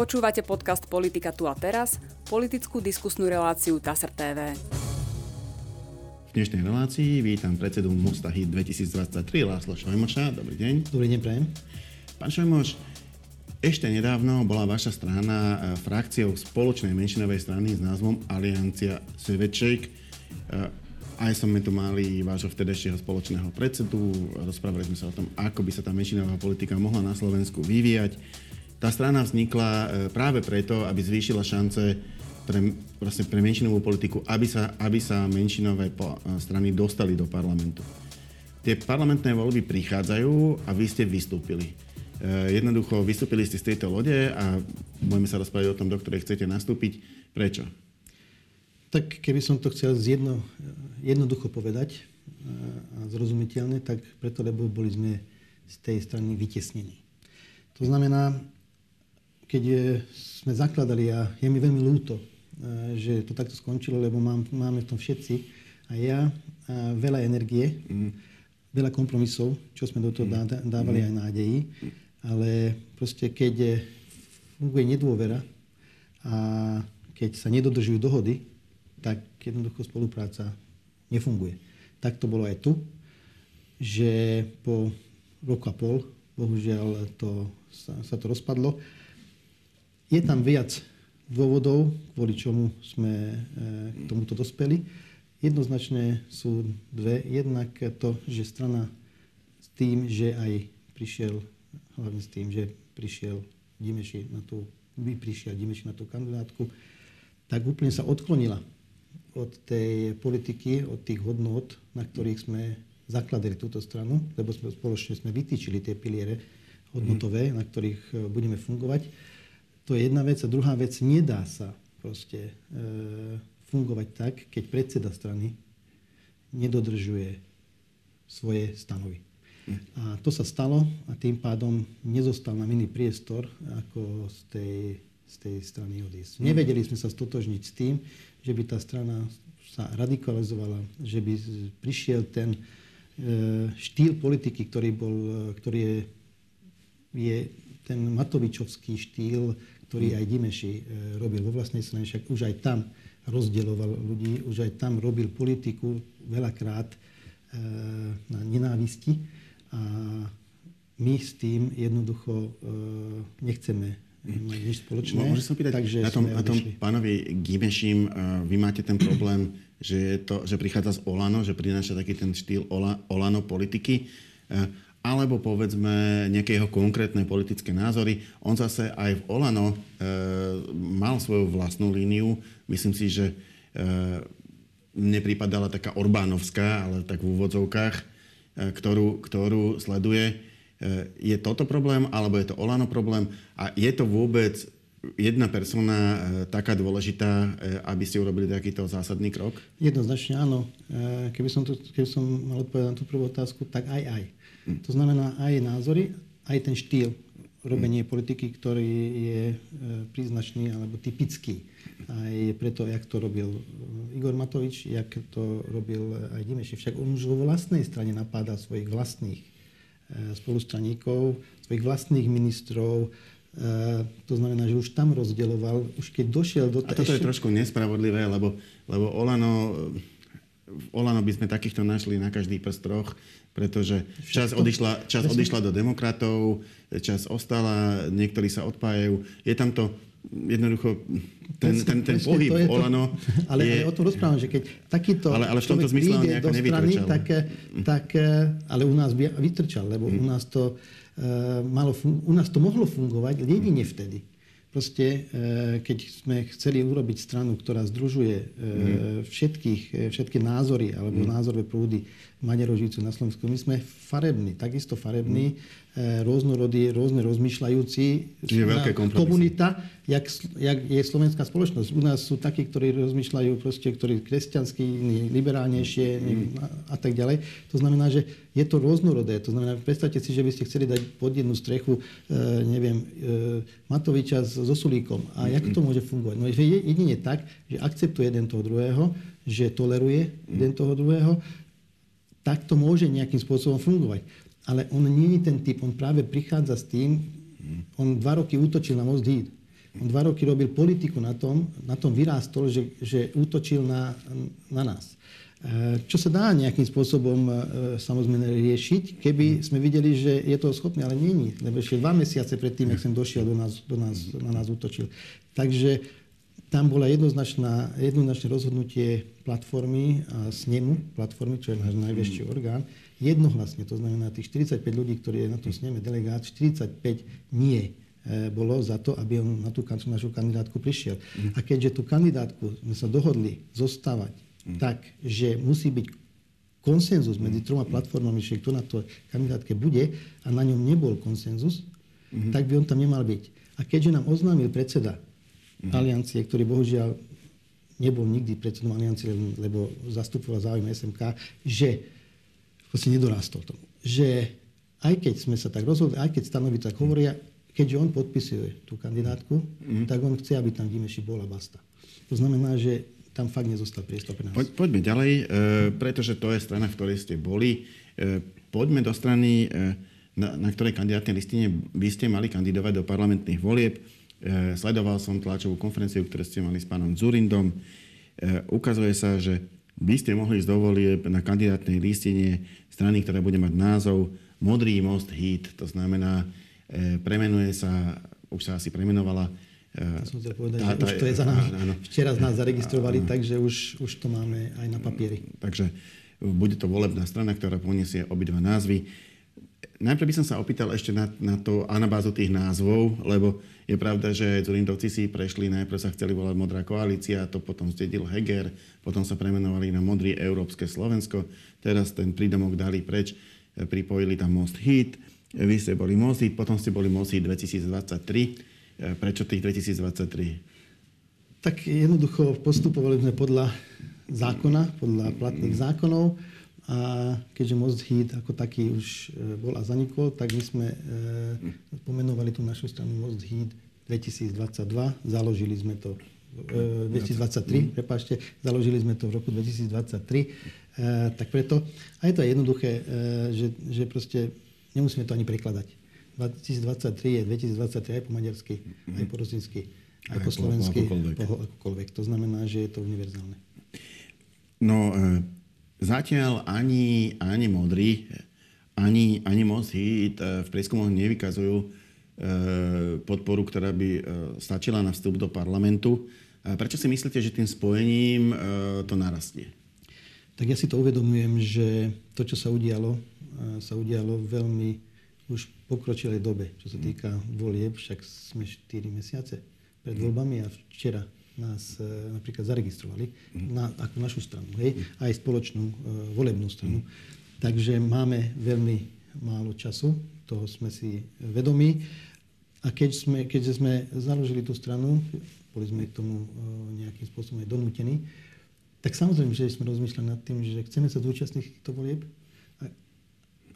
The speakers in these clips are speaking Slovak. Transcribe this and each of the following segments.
Počúvate podcast Politika tu a teraz, politickú diskusnú reláciu TASR TV. V dnešnej relácii vítam predsedu Mosta HIT 2023 Láslo Šojmoša. Dobrý deň. Dobrý deň, prajem. Pán Šojmoš, ešte nedávno bola vaša strana e, frakciou spoločnej menšinovej strany s názvom Aliancia Svetšejk. E, aj sme tu mali vášho vtedajšieho spoločného predsedu, rozprávali sme sa o tom, ako by sa tá menšinová politika mohla na Slovensku vyvíjať. Tá strana vznikla e, práve preto, aby zvýšila šance pre, vlastne pre menšinovú politiku, aby sa, aby sa menšinové e, strany dostali do parlamentu. Tie parlamentné voľby prichádzajú a vy ste vystúpili. E, jednoducho vystúpili ste z tejto lode a budeme sa rozprávať o tom, do ktorej chcete nastúpiť. Prečo? Tak keby som to chcel zjedno, jednoducho povedať a zrozumiteľne, tak preto, lebo boli sme z tej strany vytesnení. To znamená, keď je, sme zakladali a je mi veľmi ľúto, že to takto skončilo, lebo mám, máme v tom všetci a ja a veľa energie, mm. veľa kompromisov, čo sme do toho mm. dávali mm. aj nádeji, ale proste keď funguje nedôvera a keď sa nedodržujú dohody, tak jednoducho spolupráca nefunguje. Tak to bolo aj tu, že po roku a pol, bohužiaľ, to, sa, sa to rozpadlo. Je tam viac dôvodov, kvôli čomu sme e, k tomuto dospeli. Jednoznačne sú dve. Jednak to, že strana s tým, že aj prišiel, hlavne s tým, že prišiel Dimeši na tú, by prišiel Dimeši na tú kandidátku, tak úplne sa odklonila od tej politiky, od tých hodnot, na ktorých sme zakladali túto stranu, lebo sme spoločne sme vytýčili tie piliere hodnotové, mm. na ktorých e, budeme fungovať. To je jedna vec. A druhá vec, nedá sa proste e, fungovať tak, keď predseda strany nedodržuje svoje stanovy. Mm. A to sa stalo a tým pádom nezostal nám iný priestor, ako z tej, z tej strany odísť. Mm. Nevedeli sme sa stotožniť s tým, že by tá strana sa radikalizovala, že by prišiel ten e, štýl politiky, ktorý, bol, e, ktorý je, je ten Matovičovský štýl, ktorý aj Dimeši e, robil vo vlastnej strane, však už aj tam rozdieloval ľudí, už aj tam robil politiku veľakrát na nenávisti. A my s tým jednoducho nechceme nemajú nič spoločné. Môžem sa pýtať, takže na tom, na tom pánovi Gimešim, vy máte ten problém, že, je to, že prichádza z Olano, že prináša taký ten štýl Ola, Olano politiky, alebo povedzme nejaké jeho konkrétne politické názory. On zase aj v Olano uh, mal svoju vlastnú líniu. Myslím si, že uh, nepripadala taká Orbánovská, ale tak v úvodzovkách, uh, ktorú, ktorú sleduje. Eh, je toto problém, alebo je to Olano problém? A je to vôbec jedna persona eh, taká dôležitá, eh, aby ste urobili takýto zásadný krok? Jednoznačne áno. Keby som, to, keby som mal odpovedať na tú prvú otázku, tak aj aj. To znamená aj názory, aj ten štýl robenie politiky, ktorý je príznačný alebo typický. Aj preto, jak to robil Igor Matovič, jak to robil aj Dimeši. Však on už vo vlastnej strane napáda svojich vlastných E, spolustraníkov, svojich vlastných ministrov. E, to znamená, že už tam rozdeľoval, už keď došiel do... A toto je trošku nespravodlivé, lebo, lebo Olano, v Olano by sme takýchto našli na každý prst troch, pretože čas odišla, čas odišla do demokratov, čas ostala, niektorí sa odpájajú. Je tam to jednoducho ten, ten, ten pohyb to Olano Ale je... o tom rozprávam, že keď takýto ale, ale v tomto zmysle príde do strany, tak, mm. tak, ale u nás vytrčal, lebo mm. u nás to uh, malo, u nás to mohlo fungovať jedine vtedy. Proste, uh, keď sme chceli urobiť stranu, ktorá združuje uh, mm. všetkých, všetky názory alebo mm. názorové prúdy Maďarov žijúcich na Slovensku, my sme farební, takisto farební, mm rôznorodí, rôzne rozmýšľajúci. Čiže veľké Komunita, jak, jak je slovenská spoločnosť. U nás sú takí, ktorí rozmýšľajú proste, ktorí kresťanskí, liberálnejšie mm. a, tak ďalej. To znamená, že je to rôznorodé. To znamená, predstavte si, že by ste chceli dať pod jednu strechu, e, neviem, e, Matoviča so Sulíkom. A mm. jak to môže fungovať? No je jedine tak, že akceptuje jeden toho druhého, že toleruje mm. jeden toho druhého, tak to môže nejakým spôsobom fungovať ale on nie je ten typ, on práve prichádza s tým, on dva roky útočil na most Híd. On dva roky robil politiku na tom, na tom vyrástol, že, že útočil na, na nás. E, čo sa dá nejakým spôsobom e, samozrejme riešiť, keby sme videli, že je to schopný, ale není. Lebo ešte dva mesiace predtým, ak som došiel, do nás, do nás, na nás útočil. Takže tam bola jednoznačné rozhodnutie platformy a snemu platformy, čo je náš najväčší orgán, jednohlasne, to znamená tých 45 ľudí, ktorí je na tom sneme delegát, 45 nie e, bolo za to, aby on na tú našu kandidátku prišiel. A keďže tú kandidátku sme sa dohodli zostávať Mm. tak, že musí byť konsenzus medzi troma platformami, že kto na to kandidátke bude a na ňom nebol konsenzus, mm-hmm. tak by on tam nemal byť. A keďže nám oznámil predseda mm-hmm. aliancie, ktorý bohužiaľ nebol nikdy predsedom aliancie, lebo zastupoval záujem SMK, že vlastne nedorástol tomu. Že aj keď sme sa tak rozhodli, aj keď stanoví tak hovoria, keďže on podpisuje tú kandidátku, mm-hmm. tak on chce, aby tam Dimeši bola basta. To znamená, že tam fakt nezostal priestor pre nás. Poď, poďme ďalej, e, pretože to je strana, v ktorej ste boli. E, poďme do strany, e, na, na ktorej kandidátnej listine vy ste mali kandidovať do parlamentných volieb. E, sledoval som tlačovú konferenciu, ktorú ste mali s pánom Zurindom. E, ukazuje sa, že by ste mohli ísť do volieb na kandidátnej listine strany, ktorá bude mať názov Modrý most hit. To znamená, e, premenuje sa, už sa asi premenovala to som chcel povedať, tá, že tá, už to je za nás. Áno. Včera z nás zaregistrovali, áno. takže už, už to máme aj na papieri. Takže bude to volebná strana, ktorá poniesie obidva názvy. Najprv by som sa opýtal ešte na, na to anabázu tých názvov, lebo je pravda, že Zurindovci si prešli, najprv sa chceli volať Modrá koalícia, to potom zdedil Heger, potom sa premenovali na Modrý Európske Slovensko, teraz ten prídomok dali preč, pripojili tam Most Hit, vy ste boli Most Hit, potom ste boli Most Hit 2023 E, prečo tých 2023? Tak jednoducho postupovali sme podľa zákona, podľa platných zákonov a keďže Most Heat ako taký už e, bol a zanikol, tak my sme e, pomenovali tú našu stranu Most Heat 2022, založili sme to 2023, prepáčte, založili sme to v roku 2023, tak preto, a je to jednoduché, že, že proste nemusíme to ani prekladať 2023 je 2023 aj po maďarsky, mm-hmm. aj po rusínsky, aj, aj po slovensky, po, akokoľvek. To znamená, že je to univerzálne. No, e, zatiaľ ani, ani modrí, ani, ani Most-Hit e, v prieskumoch nevykazujú e, podporu, ktorá by e, stačila na vstup do parlamentu. E, prečo si myslíte, že tým spojením to narastie? Tak ja si to uvedomujem, že to, čo sa udialo, sa udialo veľmi už pokročilej dobe, čo sa týka volieb, však sme 4 mesiace pred voľbami a včera nás e, napríklad zaregistrovali mhm. na, ako našu stranu, hej, mhm. aj spoločnú e, volebnú stranu. Takže máme veľmi málo času, toho sme si vedomí. A keď sme, keďže sme založili tú stranu, boli sme k tomu e, nejakým spôsobom aj donútení, tak samozrejme, že sme rozmýšľali nad tým, že chceme sa zúčastniť týchto volieb,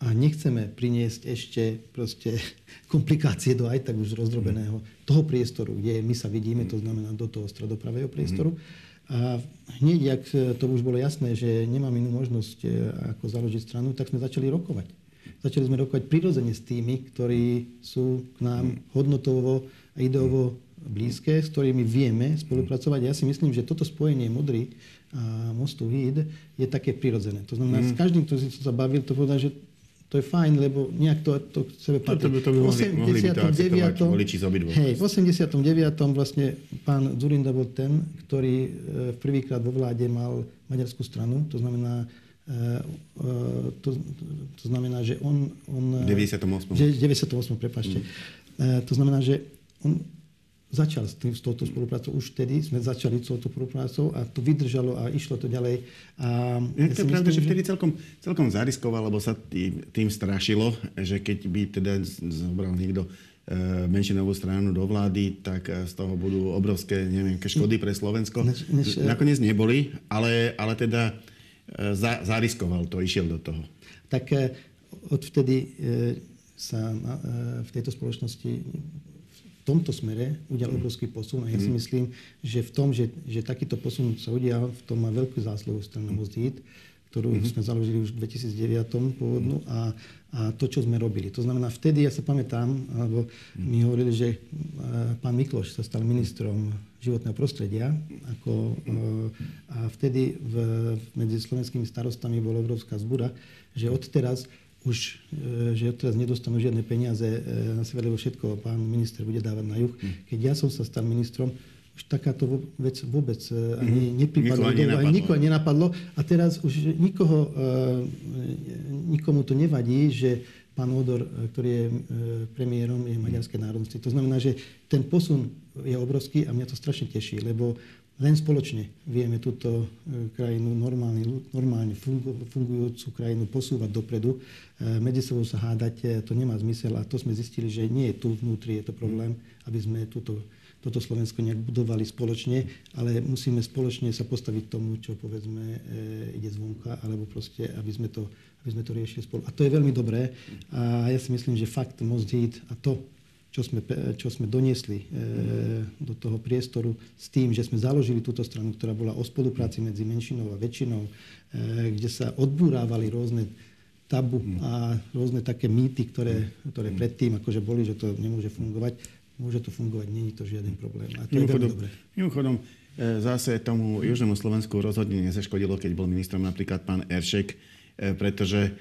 a nechceme priniesť ešte proste komplikácie do aj tak už rozdrobeného toho priestoru, kde my sa vidíme, to znamená do toho stredopravého priestoru. A hneď, jak to už bolo jasné, že nemám inú možnosť e, ako založiť stranu, tak sme začali rokovať. Začali sme rokovať prirodzene s tými, ktorí sú k nám hodnotovo a ideovo blízke, s ktorými vieme spolupracovať. Ja si myslím, že toto spojenie Modry a Mostu Híd je také prirodzené. To znamená, mm. s každým, kto si sa bavil, to povedal, že to je fajn, lebo nejak to, to k sebe patrí. To, to, to by mohli, mohli by to akceptovať voliči z obidvoch. Hej, v 89. vlastne pán Zurinda bol ten, ktorý e, prvýkrát vo vláde mal maďarskú stranu, to znamená, e, e, to, to znamená, že on... on 98. Že, 98, prepašte. Mm. To znamená, že on začal s, tým, s touto spoluprácou. Už vtedy sme začali s touto spoluprácou a to vydržalo a išlo to ďalej. A ja to pravda, že vtedy celkom, celkom zariskoval, lebo sa tým, tým strašilo, že keď by teda zobral niekto e, menšinovú stranu do vlády, tak e, z toho budú obrovské neviem, škody pre Slovensko. Než, než, e, Nakoniec neboli, ale, ale teda za, zariskoval to, išiel do toho. Tak odvtedy sa v tejto spoločnosti tomto smere udial mm. obrovský posun a ja si mm. myslím, že v tom, že, že takýto posun sa udial, v tom má veľkú zásluhu strana Most Hit, ktorú mm-hmm. sme založili už v 2009 pôvodnú a, a to, čo sme robili. To znamená, vtedy ja sa pamätám, alebo mi hovorili, že e, pán Mikloš sa stal ministrom životného prostredia ako, e, a vtedy v, medzi slovenskými starostami bola obrovská zbúra, že odteraz už, e, že odteraz nedostanú žiadne peniaze na sever, lebo všetko pán minister bude dávať na juh. Mhm. Keď ja som sa stal ministrom, už takáto vec vôbec e, ani mm. nepripadlo. Nikoho, nikoho nenapadlo. A teraz už nikoho, e, nikomu to nevadí, že pán Odor, e, ktorý je premiérom, je maďarskej národnosti. To znamená, že ten posun je obrovský a mňa to strašne teší, lebo len spoločne vieme túto krajinu, normálne, normálne fungujúcu krajinu posúvať dopredu. Medzi sebou sa hádať, to nemá zmysel a to sme zistili, že nie je tu vnútri, je to problém, aby sme túto toto Slovensko nejak budovali spoločne, ale musíme spoločne sa postaviť tomu, čo povedzme e, ide zvonka, alebo proste, aby sme to, aby sme to riešili spolu. A to je veľmi dobré a ja si myslím, že fakt Most Heat a to, čo sme, čo sme doniesli e, do toho priestoru s tým, že sme založili túto stranu, ktorá bola o spolupráci medzi menšinou a väčšinou, e, kde sa odburávali rôzne tabu a rôzne také mýty, ktoré, ktoré predtým akože boli, že to nemôže fungovať môže to fungovať, není to žiaden problém. A to mimochodom, je dobré. Mimochodom, e, zase tomu Južnému Slovensku rozhodne nezaškodilo, keď bol ministrom napríklad pán Eršek, e, pretože,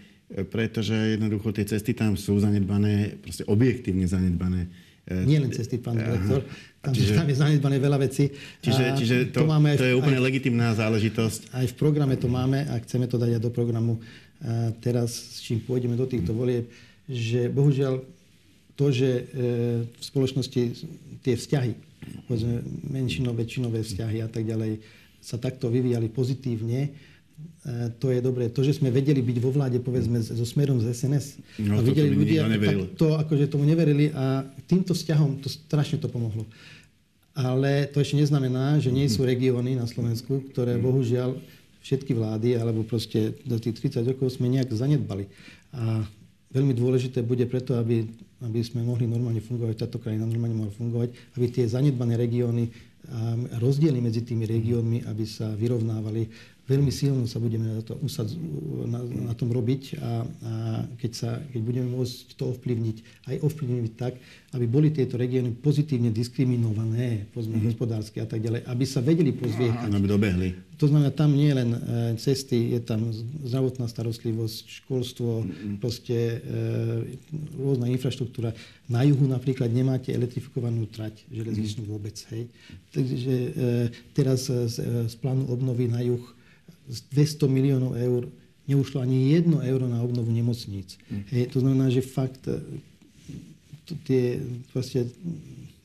pretože jednoducho tie cesty tam sú zanedbané, proste objektívne zanedbané. Nie len cesty, pán direktor, tam, čiže, tam je zanedbané veľa vecí. Čiže, čiže to, to, máme to je úplne aj, legitimná záležitosť. Aj v programe to máme a chceme to dať aj do programu teraz, s čím pôjdeme do týchto volieb, že bohužiaľ to, že e, v spoločnosti tie vzťahy, povedzme menšinové, väčšinové vzťahy a tak ďalej, sa takto vyvíjali pozitívne, e, to je dobré. To, že sme vedeli byť vo vláde, povedzme, so smerom z SNS, no, a videli ľudia, tak to akože tomu neverili a týmto vzťahom to strašne to pomohlo. Ale to ešte neznamená, že nie sú regióny na Slovensku, ktoré bohužiaľ všetky vlády, alebo proste do tých 30 rokov sme nejak zanedbali. A veľmi dôležité bude preto, aby aby sme mohli normálne fungovať, táto krajina normálne mohla fungovať, aby tie zanedbané regióny a rozdiely medzi tými regiónmi, aby sa vyrovnávali veľmi silno sa budeme na, to, na, na tom robiť a, a keď, sa, keď budeme môcť to ovplyvniť, aj ovplyvniť tak, aby boli tieto regióny pozitívne diskriminované, povedzme mm-hmm. hospodársky a tak ďalej, aby sa vedeli pozviechať. Aby dobehli. To znamená, tam nie len e, cesty, je tam zdravotná starostlivosť, školstvo, mm-hmm. proste e, rôzna infraštruktúra. Na juhu napríklad nemáte elektrifikovanú trať železničnú mm-hmm. vôbec. Hej. Takže e, teraz z, z plánu obnovy na juh z 200 miliónov eur neušlo ani jedno euro na obnovu nemocníc. Mm. Hej, to znamená, že fakt e, tie, proste,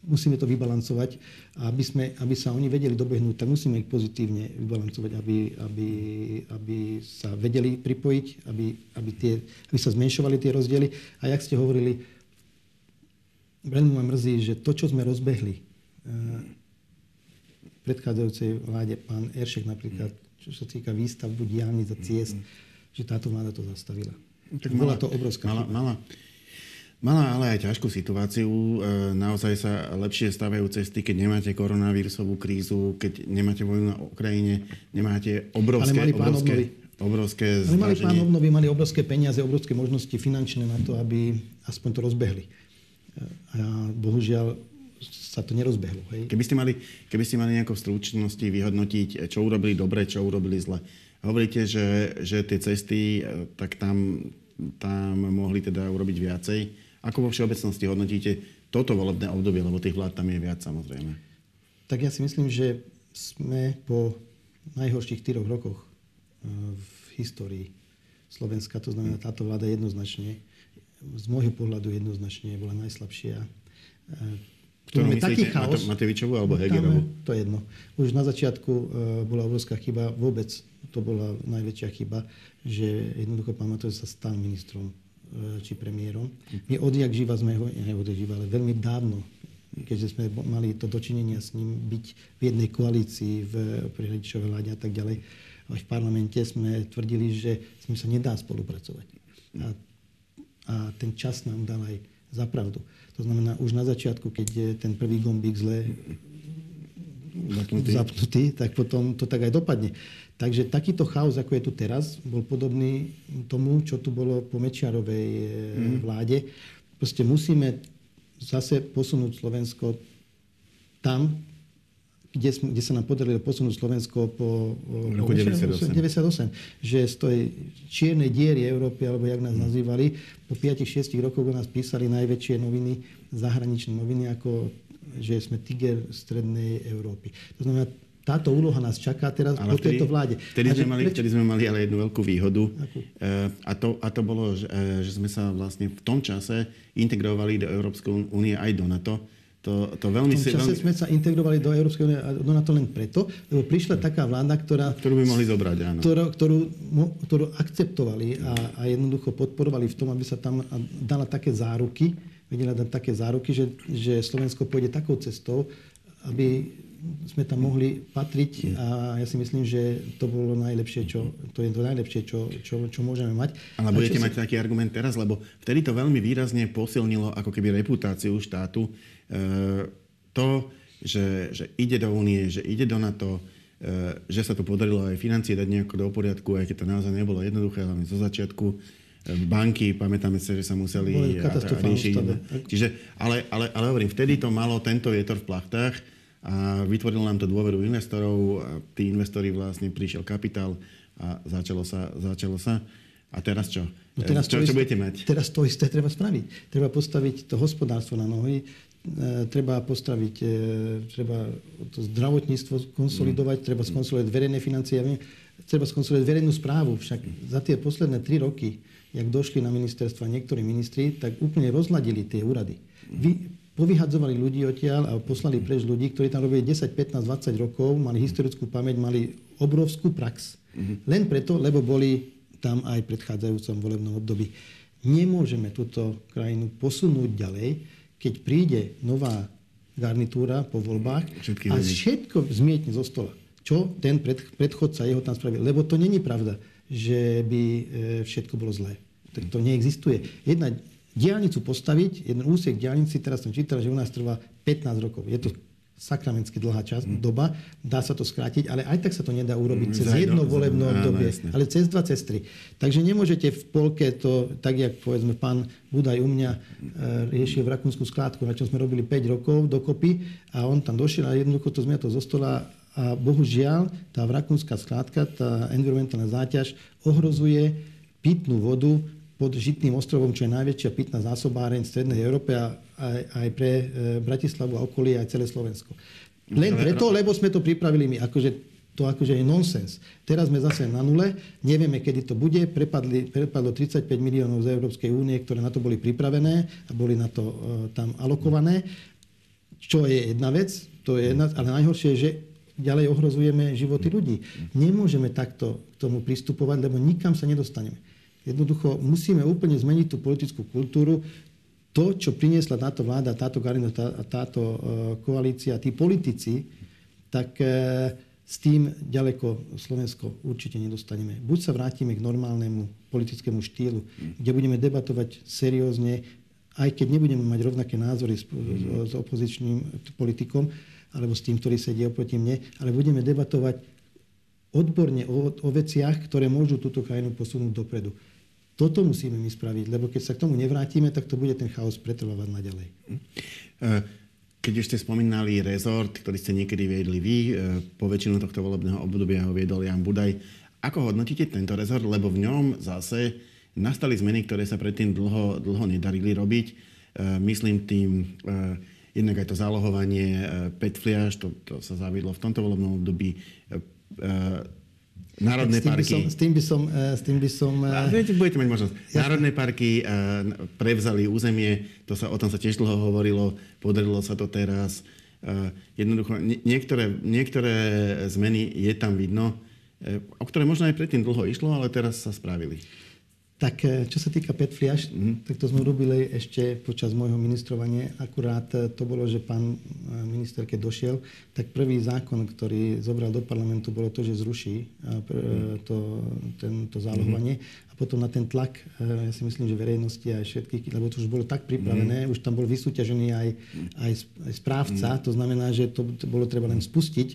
musíme to vybalancovať a aby, sme, aby sa oni vedeli dobehnúť, tak musíme ich pozitívne vybalancovať, aby, aby, aby sa vedeli pripojiť, aby, aby, tie, aby sa zmenšovali tie rozdiely. A jak ste hovorili, veľmi ma mrzí, že to, čo sme rozbehli e, v predchádzajúcej vláde, pán Eršek napríklad, čo sa týka výstavbu diálnic a ciest, mm-hmm. že táto vláda to zastavila. Tak Bola to obrovská mala, mala, mala ale aj ťažkú situáciu. E, naozaj sa lepšie stavajú cesty, keď nemáte koronavírusovú krízu, keď nemáte vojnu na Ukrajine, nemáte obrovské, ale mali obrovské, obrovské ale mali plán obnovy, mali obrovské peniaze, obrovské možnosti finančné na to, aby aspoň to rozbehli. A bohužiaľ sa to nerozbehlo. Hej? Keby, ste mali, keby ste mali nejako v stručnosti vyhodnotiť, čo urobili dobre, čo urobili zle. Hovoríte, že, že tie cesty, e, tak tam, tam mohli teda urobiť viacej. Ako vo všeobecnosti hodnotíte toto volebné obdobie, lebo tých vlád tam je viac samozrejme? Tak ja si myslím, že sme po najhorších tyroch rokoch e, v histórii Slovenska, to znamená táto vláda jednoznačne, z môjho pohľadu jednoznačne bola najslabšia e, tu máme taký chaos. Matovičovú alebo Hegerovú? To je jedno. Už na začiatku uh, bola obrovská chyba, vôbec to bola najväčšia chyba, že jednoducho pán Matovič sa stal ministrom uh, či premiérom. My odjak živa sme ho, nie odjak živa, ale veľmi dávno, keďže sme mali to dočinenia s ním byť v jednej koalícii v prihľadičovej vláde a tak ďalej. Aj v parlamente sme tvrdili, že s ním sa nedá spolupracovať. A, a ten čas nám dal aj zapravdu. To znamená, už na začiatku, keď je ten prvý gombík zle zapnutý. zapnutý, tak potom to tak aj dopadne. Takže takýto chaos, ako je tu teraz, bol podobný tomu, čo tu bolo po Mečiarovej mm. vláde. Proste musíme zase posunúť Slovensko tam, kde, kde sa nám podarilo posunúť Slovensko po roku 98. 98. Že z tej čiernej diery Európy, alebo jak nás mm. nazývali, po 5-6 rokoch o nás písali najväčšie noviny, zahraničné noviny, ako že sme tiger strednej Európy. To znamená, táto úloha nás čaká teraz ale po tejto vláde. Vtedy sme, mali, vtedy sme mali ale jednu veľkú výhodu. Uh, a, to, a to bolo, že, uh, že sme sa vlastne v tom čase integrovali do Európskej únie aj do NATO. To, to veľmi v tom čase veľmi... sme sa integrovali do Európskej únie a do NATO len preto, lebo prišla taká vláda, ktorá... Ktorú by mohli zobrať, áno. Ktorú, ktorú, ktorú akceptovali a, a jednoducho podporovali v tom, aby sa tam dala také záruky, vedela dať také záruky, že, že Slovensko pôjde takou cestou, aby sme tam mohli patriť a ja si myslím, že to bolo najlepšie, čo, to je to najlepšie, čo, čo, čo môžeme mať. Ale budete mať sa... taký argument teraz, lebo vtedy to veľmi výrazne posilnilo ako keby reputáciu štátu. E, to, že, že ide do únie, že ide do NATO, e, že sa to podarilo aj financie dať nejako do poriadku, aj keď to naozaj nebolo jednoduché, hlavne zo začiatku e, banky, pamätáme sa, že sa museli riešiť. Čiže, ale, ale, ale hovorím, vtedy to malo tento vietor v plachtách a vytvorilo nám to dôveru investorov. A tí investori vlastne prišiel kapitál a začalo sa. Začalo sa. A teraz čo? No teraz čo, čo budete mať? Teraz to isté treba spraviť. Treba postaviť to hospodárstvo na nohy, e, treba postaviť, e, treba to zdravotníctvo konsolidovať, treba skonsolidovať verejné financie, treba skonsolidovať verejnú správu. Však za tie posledné tri roky, jak došli na ministerstva niektorí ministri, tak úplne rozladili tie úrady. Vy, povyhadzovali ľudí odtiaľ a poslali preč ľudí, ktorí tam robili 10, 15, 20 rokov, mali historickú pamäť, mali obrovskú prax. Mm-hmm. Len preto, lebo boli tam aj v predchádzajúcom volebnom období. Nemôžeme túto krajinu posunúť ďalej, keď príde nová garnitúra po voľbách Všetky a všetko zmietne zo stola. Čo ten pred, predchodca jeho tam spravil. Lebo to není pravda, že by e, všetko bolo zlé. Tak to neexistuje. Jedna diálnicu postaviť, jeden úsek diálnici, teraz som čítal, že u nás trvá 15 rokov. Je to sakramensky dlhá čas, mm. doba, dá sa to skrátiť, ale aj tak sa to nedá urobiť mm, cez jedno volebné obdobie, ale cez dva, cez tri. Takže nemôžete v polke to, tak jak povedzme pán Budaj u mňa e, riešil v Rakúnsku skládku, na čom sme robili 5 rokov dokopy a on tam došiel a jednoducho to zmiatol zo stola a bohužiaľ tá rakúnska skládka, tá environmentálna záťaž ohrozuje pitnú vodu pod Žitným ostrovom, čo je najväčšia pitná zásobáreň v Strednej Európe a aj, aj pre e, Bratislavu a okolie, aj celé Slovensko. Len preto, lebo sme to pripravili my. Akože to akože je nonsens. Teraz sme zase na nule, nevieme, kedy to bude. Prepadli, prepadlo 35 miliónov z Európskej únie, ktoré na to boli pripravené a boli na to uh, tam alokované. Čo je jedna vec, to je jedna, ale najhoršie je, že ďalej ohrozujeme životy ľudí. Nemôžeme takto k tomu pristupovať, lebo nikam sa nedostaneme. Jednoducho musíme úplne zmeniť tú politickú kultúru. To, čo priniesla táto vláda, táto Garino, tá, táto uh, koalícia, tí politici, tak uh, s tým ďaleko Slovensko určite nedostaneme. Buď sa vrátime k normálnemu politickému štýlu, kde budeme debatovať seriózne, aj keď nebudeme mať rovnaké názory s, s, s opozičným politikom, alebo s tým, ktorý sedí oproti mne, ale budeme debatovať odborne o, o veciach, ktoré môžu túto krajinu posunúť dopredu. Toto musíme my spraviť, lebo keď sa k tomu nevrátime, tak to bude ten chaos pretrvávať naďalej. Eh, keď už ste spomínali rezort, ktorý ste niekedy viedli vy, eh, po väčšinu tohto volebného obdobia ho viedol Jan Budaj. Ako hodnotíte tento rezort? Lebo v ňom zase nastali zmeny, ktoré sa predtým dlho, dlho nedarili robiť. Eh, myslím tým jednak aj to zálohovanie Petfliaž, to, to sa zaviedlo v tomto volebnom období Národné s parky. Som, s tým by som... Eh, s tým by som a viete, budete mať možnosť. Jasne. Národné parky eh, prevzali územie, to sa, o tom sa tiež dlho hovorilo, podarilo sa to teraz. Eh, jednoducho, niektoré, niektoré zmeny je tam vidno, o ktoré možno aj predtým dlho išlo, ale teraz sa spravili. Tak e, čo sa týka PET fliaž, mm. tak to sme robili ešte počas môjho ministrovania. Akurát e, to bolo, že pán e, minister, keď došiel, tak prvý zákon, ktorý zobral do parlamentu, bolo to, že zruší mhm. to, tento zálohovanie. Mm. A potom na ten tlak, ja si myslím, že verejnosti aj všetkých, lebo to už bolo tak pripravené, mm. už tam bol vysúťažený aj, aj, aj správca, mm. to znamená, že to, to bolo treba len spustiť,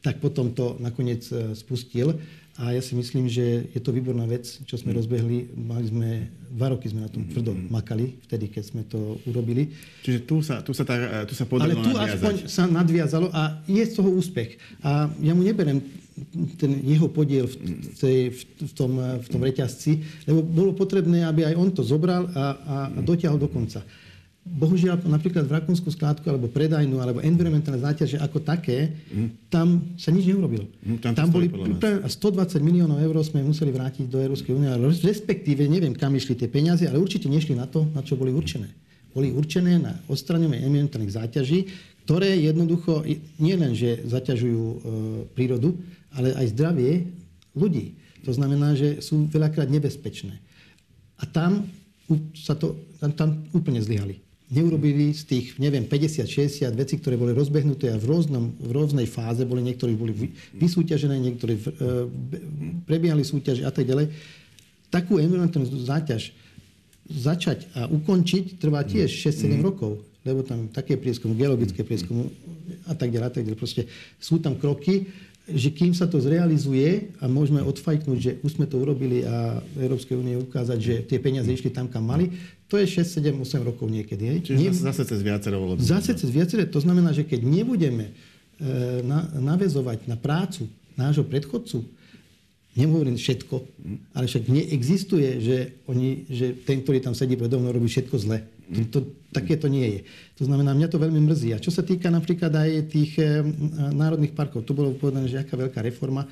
tak potom to nakoniec spustil. A ja si myslím, že je to výborná vec, čo sme mm. rozbehli. Mali sme, dva roky sme na tom tvrdo mm. makali, vtedy, keď sme to urobili. Čiže tu sa, tu sa, tá, tu sa podarilo Ale tu nadviazať. aspoň sa nadviazalo a je z toho úspech. A ja mu neberem ten jeho podiel v, tej, v, tom, v tom reťazci, lebo bolo potrebné, aby aj on to zobral a, a, a dotiahol do konca. Bohužiaľ, napríklad v Rakúnsku skládku alebo predajnú alebo environmentálne záťaže ako také, mm. tam sa nič neurobilo. Mm, tam, tam boli 120 miliónov eur sme museli vrátiť do Európskej únie, respektíve neviem, kam išli tie peniaze, ale určite nešli na to, na čo boli určené. Boli určené na odstraňovanie environmentálnych záťaží, ktoré jednoducho nielen, že zaťažujú e, prírodu, ale aj zdravie ľudí. To znamená, že sú veľakrát nebezpečné. A tam sa to, tam, tam úplne zlyhali neurobili z tých, neviem, 50-60 vecí, ktoré boli rozbehnuté a v, rôznom, v rôznej fáze, boli niektorí boli vysúťažené, niektorí e, prebiehali súťaže a tak ďalej. Takú environmentálnu záťaž začať a ukončiť trvá tiež 6-7 mm. rokov, lebo tam také prieskumy, geologické prieskumy a tak ďalej, a tak ďalej. Proste sú tam kroky, že kým sa to zrealizuje a môžeme odfajknúť, že už sme to urobili a Európskej únie ukázať, že tie peniaze išli tam, kam mali, to je 6, 7, 8 rokov niekedy. Hej. Čiže Nie, zase cez viacero volebných. Zase cez viacero. To znamená, že keď nebudeme e, na, navezovať na prácu nášho predchodcu, nehovorím všetko, ale však neexistuje, že, oni, že ten, ktorý tam sedí predo mnou, robí všetko zle. To, to, také to nie je. To znamená, mňa to veľmi mrzí. A čo sa týka napríklad aj tých e, národných parkov, tu bolo povedané, že aká veľká reforma,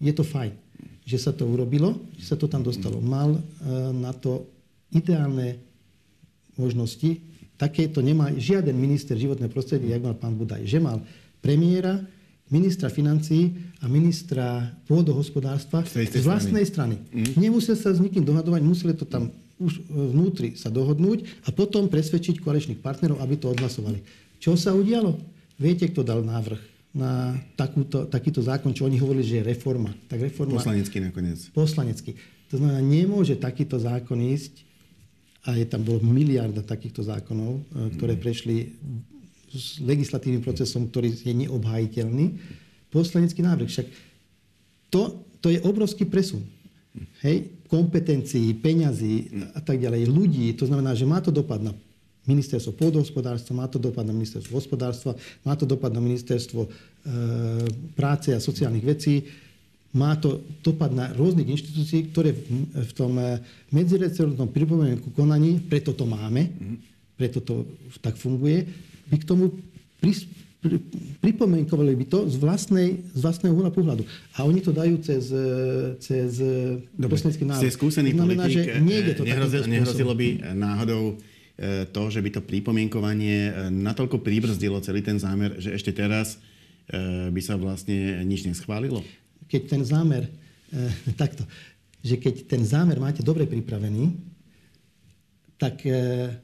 je to fajn, že sa to urobilo, že sa to tam dostalo. Mal e, na to ideálne možnosti. Takéto nemá žiaden minister životného prostredia, jak mal pán Budaj. Že mal premiéra, ministra financií a ministra pôdohospodárstva z, z vlastnej strany. strany. Mm. Nemusel sa s nikým dohadovať, museli to tam už vnútri sa dohodnúť a potom presvedčiť koaličných partnerov, aby to odhlasovali. Čo sa udialo? Viete, kto dal návrh na takúto, takýto zákon, čo oni hovorili, že je reforma. Tak reforma poslanecký nakoniec. Poslanecký. To znamená, nemôže takýto zákon ísť a je tam bolo miliarda takýchto zákonov, e, ktoré mm. prešli s legislatívnym procesom, ktorý je neobhajiteľný. Poslanecký návrh. Však to, to je obrovský presun. Hej, kompetencií, peňazí a tak ďalej, ľudí. To znamená, že má to dopad na ministerstvo pôdohospodárstva, má to dopad na ministerstvo hospodárstva, má to dopad na ministerstvo e, práce a sociálnych vecí, má to dopad na rôznych inštitúcií, ktoré v, v tom e, medziresortnom pripomienku konaní, preto to máme, preto to tak funguje, by k tomu pris, pri, pripomienkovali by to z, vlastnej, z vlastného uhla pohľadu. A oni to dajú cez, cez poslanecký návrh. Ste skúsený to znamená, politik, že nejde to nehrozilo, nehrozilo by náhodou to, že by to pripomienkovanie natoľko pribrzdilo celý ten zámer, že ešte teraz by sa vlastne nič neschválilo? Keď ten zámer, takto, že keď ten zámer máte dobre pripravený, tak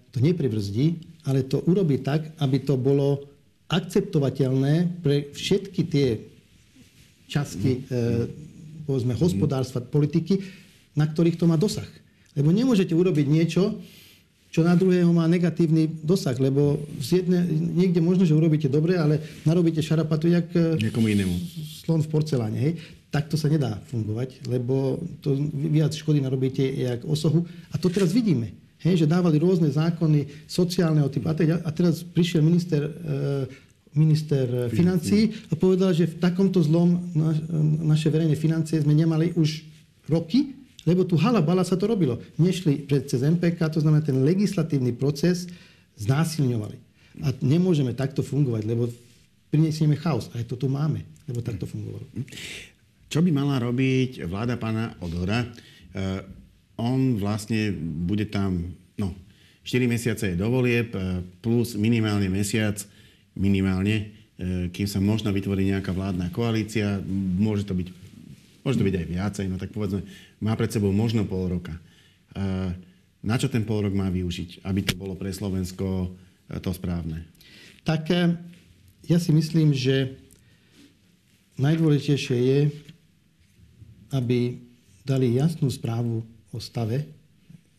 to nepribrzdí, ale to urobí tak, aby to bolo akceptovateľné pre všetky tie časti e, povedzme, hospodárstva, politiky, na ktorých to má dosah. Lebo nemôžete urobiť niečo, čo na druhého má negatívny dosah, lebo z jedne, niekde možno, že urobíte dobre, ale narobíte šarapatu jak e, Niekomu inému. slon v porceláne. Hej? Tak to sa nedá fungovať, lebo to viac škody narobíte jak osohu. A to teraz vidíme. Hej, že dávali rôzne zákony sociálneho typu. A teraz prišiel minister, e, minister financí a povedal, že v takomto zlom naše verejné financie sme nemali už roky, lebo tu hala bala sa to robilo. Nešli cez MPK, to znamená ten legislatívny proces znásilňovali. A nemôžeme takto fungovať, lebo prinesieme chaos. Aj to tu máme, lebo takto fungovalo. Čo by mala robiť vláda pána Odora? E, on vlastne bude tam, no, 4 mesiace je dovolieb, e, plus minimálne mesiac, minimálne, e, kým sa možno vytvorí nejaká vládna koalícia. Môže to byť môže to byť aj viacej, no tak povedzme, má pred sebou možno pol roka. Na čo ten pol rok má využiť, aby to bolo pre Slovensko to správne? Tak ja si myslím, že najdôležitejšie je, aby dali jasnú správu o stave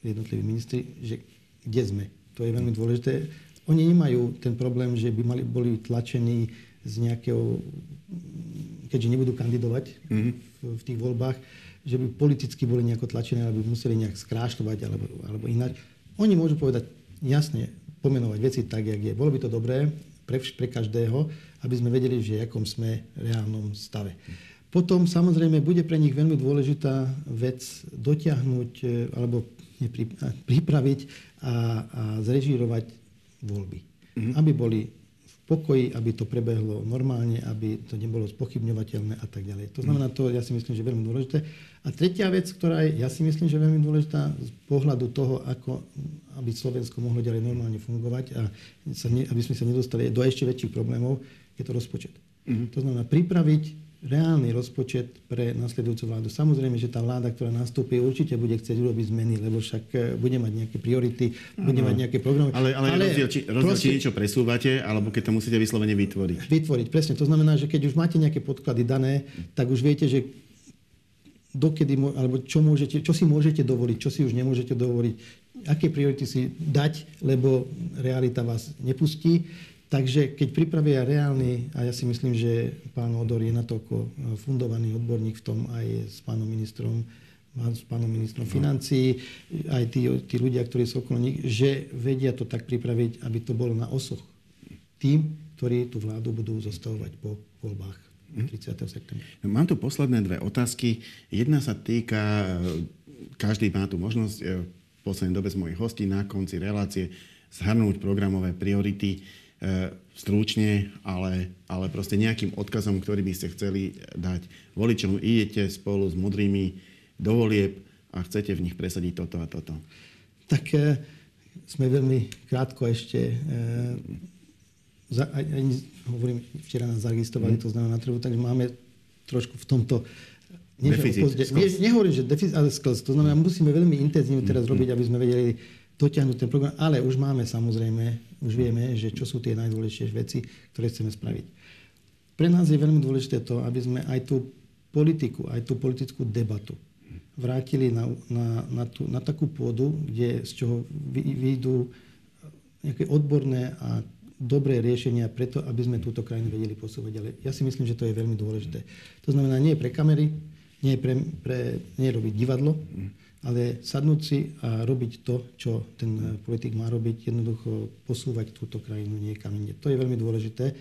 jednotliví ministri, že kde sme. To je veľmi dôležité. Oni nemajú ten problém, že by mali, boli tlačení z nejakého, keďže nebudú kandidovať mm-hmm. v, v tých voľbách, že by politicky boli nejako tlačené, alebo museli nejak skrášľovať alebo, alebo ináč. Oni môžu povedať jasne, pomenovať veci tak, jak je. Bolo by to dobré pre, pre každého, aby sme vedeli, že v akom sme reálnom stave. Potom samozrejme bude pre nich veľmi dôležitá vec dotiahnuť e, alebo pripraviť a, a zrežírovať voľby. Mm-hmm. Aby boli v pokoji, aby to prebehlo normálne, aby to nebolo spochybňovateľné a tak ďalej. To znamená, to ja si myslím, že je veľmi dôležité. A tretia vec, ktorá je, ja si myslím, že je veľmi dôležitá z pohľadu toho, ako aby Slovensko mohlo ďalej normálne fungovať a sa ne, aby sme sa nedostali do ešte väčších problémov, je to rozpočet. Mm-hmm. To znamená pripraviť reálny rozpočet pre nasledujúcu vládu. Samozrejme, že tá vláda, ktorá nastúpi, určite bude chcieť urobiť zmeny, lebo však e, bude mať nejaké priority, bude mať nejaké programy. Ale, ale, ale rozdiel, či, rozdiel, proste, či niečo presúvate, alebo keď to musíte vyslovene vytvoriť. Vytvoriť, presne. To znamená, že keď už máte nejaké podklady dané, tak už viete, že dokedy, alebo čo, môžete, čo si môžete dovoliť, čo si už nemôžete dovoliť, aké priority si dať, lebo realita vás nepustí Takže keď pripravia reálny, a ja si myslím, že pán Odor je natoľko e, fundovaný odborník v tom aj s pánom ministrom, s pánom ministrom financií, aj tí, tí ľudia, ktorí sú okolo nich, že vedia to tak pripraviť, aby to bolo na osoch tým, ktorí tú vládu budú zostavovať po voľbách 30. Mhm. septembra. Mám tu posledné dve otázky. Jedna sa týka, e, každý má tu možnosť e, v poslednej dobe z mojich hostí na konci relácie zhrnúť programové priority stručne, ale, ale proste nejakým odkazom, ktorý by ste chceli dať voličom. Idete spolu s mudrými do volieb a chcete v nich presadiť toto a toto. Tak e, sme veľmi krátko ešte e, za, aj, aj, hovorím, včera nás zaregistrovali, mm. to znamená na trhu, takže máme trošku v tomto nie, deficit, opozde, nie, nehovorím, že deficit, ale sklz. To znamená, musíme veľmi intenzívne teraz mm. robiť, aby sme vedeli dotiahnuť ten program, ale už máme samozrejme, už vieme, že čo sú tie najdôležitejšie veci, ktoré chceme spraviť. Pre nás je veľmi dôležité to, aby sme aj tú politiku, aj tú politickú debatu vrátili na, na, na, tú, na takú pôdu, kde, z čoho vyjdú nejaké odborné a dobré riešenia preto, aby sme túto krajinu vedeli posúvať Ale Ja si myslím, že to je veľmi dôležité. To znamená, nie pre kamery, nie pre, pre nie robiť divadlo, ale sadnúť si a robiť to, čo ten eh, politik má robiť, jednoducho posúvať túto krajinu niekam inde. To je veľmi dôležité.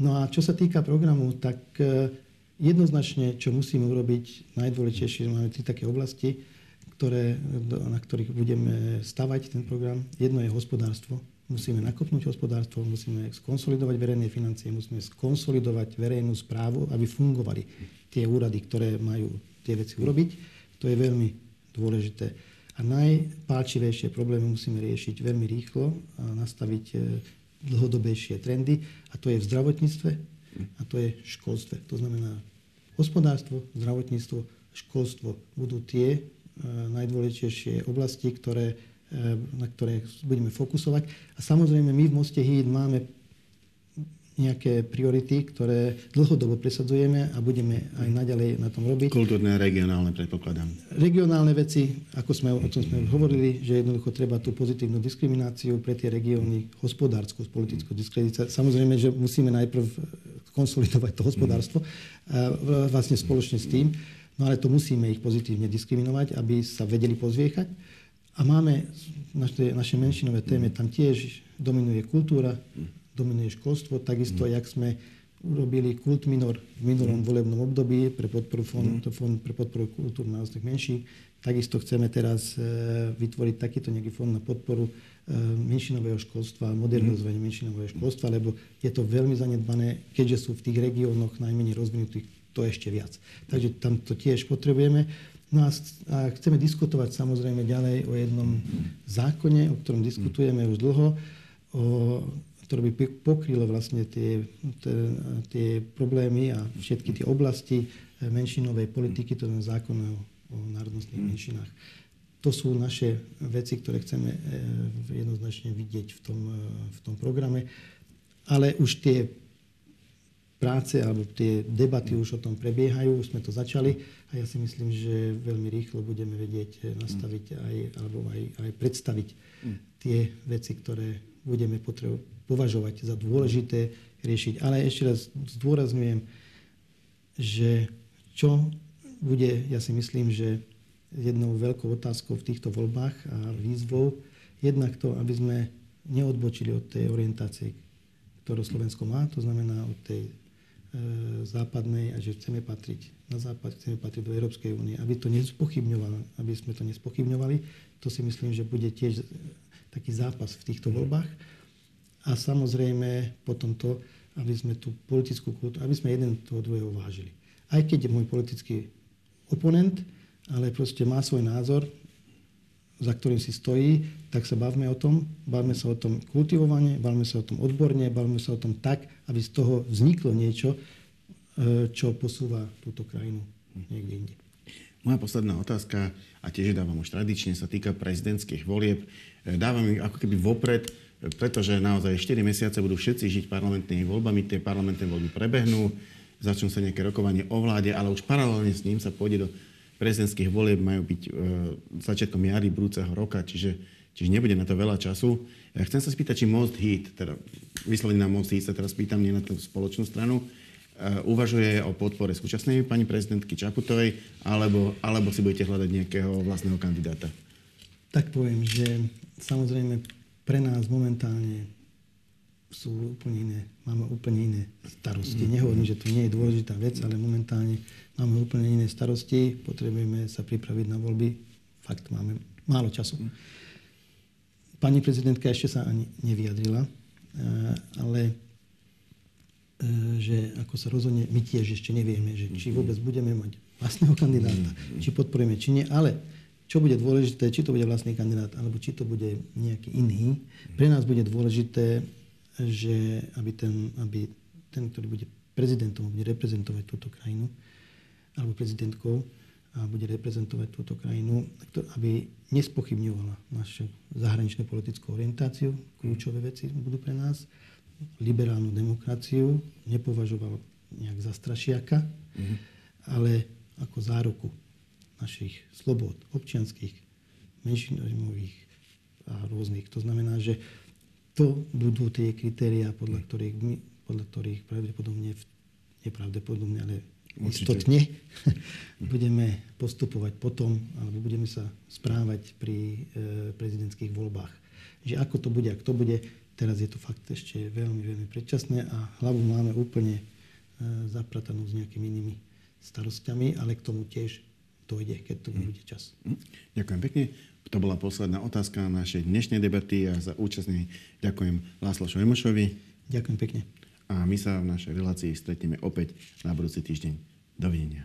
No a čo sa týka programu, tak eh, jednoznačne, čo musíme urobiť, najdôležitejšie, máme tri také oblasti, ktoré, na ktorých budeme stavať ten program. Jedno je hospodárstvo. Musíme nakopnúť hospodárstvo, musíme skonsolidovať verejné financie, musíme skonsolidovať verejnú správu, aby fungovali tie úrady, ktoré majú tie veci urobiť. To je veľmi dôležité. A najpálčivejšie problémy musíme riešiť veľmi rýchlo a nastaviť e, dlhodobejšie trendy. A to je v zdravotníctve a to je v školstve. To znamená hospodárstvo, zdravotníctvo, školstvo budú tie e, najdôležitejšie oblasti, ktoré, e, na ktoré budeme fokusovať. A samozrejme my v Moste HID máme nejaké priority, ktoré dlhodobo presadzujeme a budeme aj naďalej na tom robiť. Kultúrne a regionálne, predpokladám. Regionálne veci, ako sme o tom sme hovorili, že jednoducho treba tú pozitívnu diskrimináciu pre tie regióny, hospodárskú, politickú diskreditáciu. Samozrejme, že musíme najprv konsolidovať to hospodárstvo a vlastne spoločne s tým, no ale to musíme ich pozitívne diskriminovať, aby sa vedeli pozviechať. A máme naše, naše menšinové téme, tam tiež dominuje kultúra, dominuje školstvo. Takisto, mm. jak sme urobili kult minor v minulom mm. volebnom období pre podporu fond, mm. fond pre podporu kultúrno-národných menší. Takisto chceme teraz e, vytvoriť takýto nejaký fond na podporu e, menšinového školstva, modernizovanie mm. menšinového školstva, lebo je to veľmi zanedbané, keďže sú v tých regiónoch najmenej rozvinutých, to ešte viac. Takže tam to tiež potrebujeme. No a, a chceme diskutovať samozrejme ďalej o jednom zákone, o ktorom diskutujeme už dlho, o ktoré by pokrylo vlastne tie, tie, problémy a všetky tie oblasti, e, menšinovej politiky, to je zákon o, o národnostných mm. menšinách. To sú naše veci, ktoré chceme jednoznačne vidieť v tom, v tom programe. Ale už tie práce alebo tie debaty už o tom prebiehajú, už sme to začali a ja si myslím, že veľmi rýchlo budeme vedieť nastaviť aj, alebo aj, aj predstaviť mm. tie veci, ktoré budeme potrebu- považovať za dôležité riešiť. Ale ešte raz zdôrazňujem, že čo bude, ja si myslím, že jednou veľkou otázkou v týchto voľbách a výzvou, jednak to, aby sme neodbočili od tej orientácie, ktorú Slovensko má, to znamená od tej e, západnej a že chceme patriť na západ, chceme patriť do Európskej únie, aby to nespochybňovali, aby sme to nespochybňovali, to si myslím, že bude tiež taký zápas v týchto voľbách. A samozrejme potom to, aby sme tú politickú kultúru, aby sme jeden toho druhého vážili aj keď je môj politický oponent, ale proste má svoj názor, za ktorým si stojí, tak sa bavme o tom, bavme sa o tom kultivovane, bavme sa o tom odborne, bavme sa o tom tak, aby z toho vzniklo niečo, e, čo posúva túto krajinu niekde inde. Moja posledná otázka, a tiež dávam už tradične, sa týka prezidentských volieb. E, dávam ich ako keby vopred, pretože naozaj 4 mesiace budú všetci žiť parlamentnými voľbami, tie parlamentné voľby prebehnú začnú sa nejaké rokovanie o vláde, ale už paralelne s ním sa pôjde do prezidentských volieb, majú byť e, začiatkom jary budúceho roka, čiže, čiže nebude na to veľa času. Ja chcem sa spýtať, či Most Heat, teda vyslovene na Most Heat sa teraz pýtam, nie na tú spoločnú stranu, e, uvažuje o podpore súčasnej pani prezidentky Čaputovej, alebo, alebo si budete hľadať nejakého vlastného kandidáta? Tak poviem, že samozrejme pre nás momentálne sú úplne iné, máme úplne iné starosti. Nehovorím, že to nie je dôležitá vec, ale momentálne máme úplne iné starosti, potrebujeme sa pripraviť na voľby. Fakt máme málo času. Pani prezidentka ešte sa ani nevyjadrila, eh, ale eh, že ako sa rozhodne, my tiež ešte nevieme, že či vôbec budeme mať vlastného kandidáta, či podporujeme, či nie, ale čo bude dôležité, či to bude vlastný kandidát, alebo či to bude nejaký iný. Pre nás bude dôležité že aby ten, aby ten, ktorý bude prezidentom, bude reprezentovať túto krajinu, alebo prezidentkou, a bude reprezentovať túto krajinu, aby nespochybňovala našu zahraničnú politickú orientáciu, kľúčové veci budú pre nás, liberálnu demokraciu nepovažoval nejak za strašiaka, mm-hmm. ale ako záruku našich slobod, občianských, menšinových a rôznych. To znamená, že to budú tie kritériá, podľa mm. ktorých, my, podľa ktorých pravdepodobne, nepravdepodobne, ale istotne budeme postupovať potom, alebo budeme sa správať pri e, prezidentských voľbách. Že ako to bude, ak to bude, teraz je to fakt ešte veľmi, veľmi predčasné a hlavu máme úplne e, zapratanú s nejakými inými starostiami, ale k tomu tiež dojde, keď to mm. bude čas. Mm. Ďakujem pekne. To bola posledná otázka našej dnešnej debaty a za účastný ďakujem Láslo Šojmošovi. Ďakujem pekne. A my sa v našej relácii stretneme opäť na budúci týždeň. Dovidenia.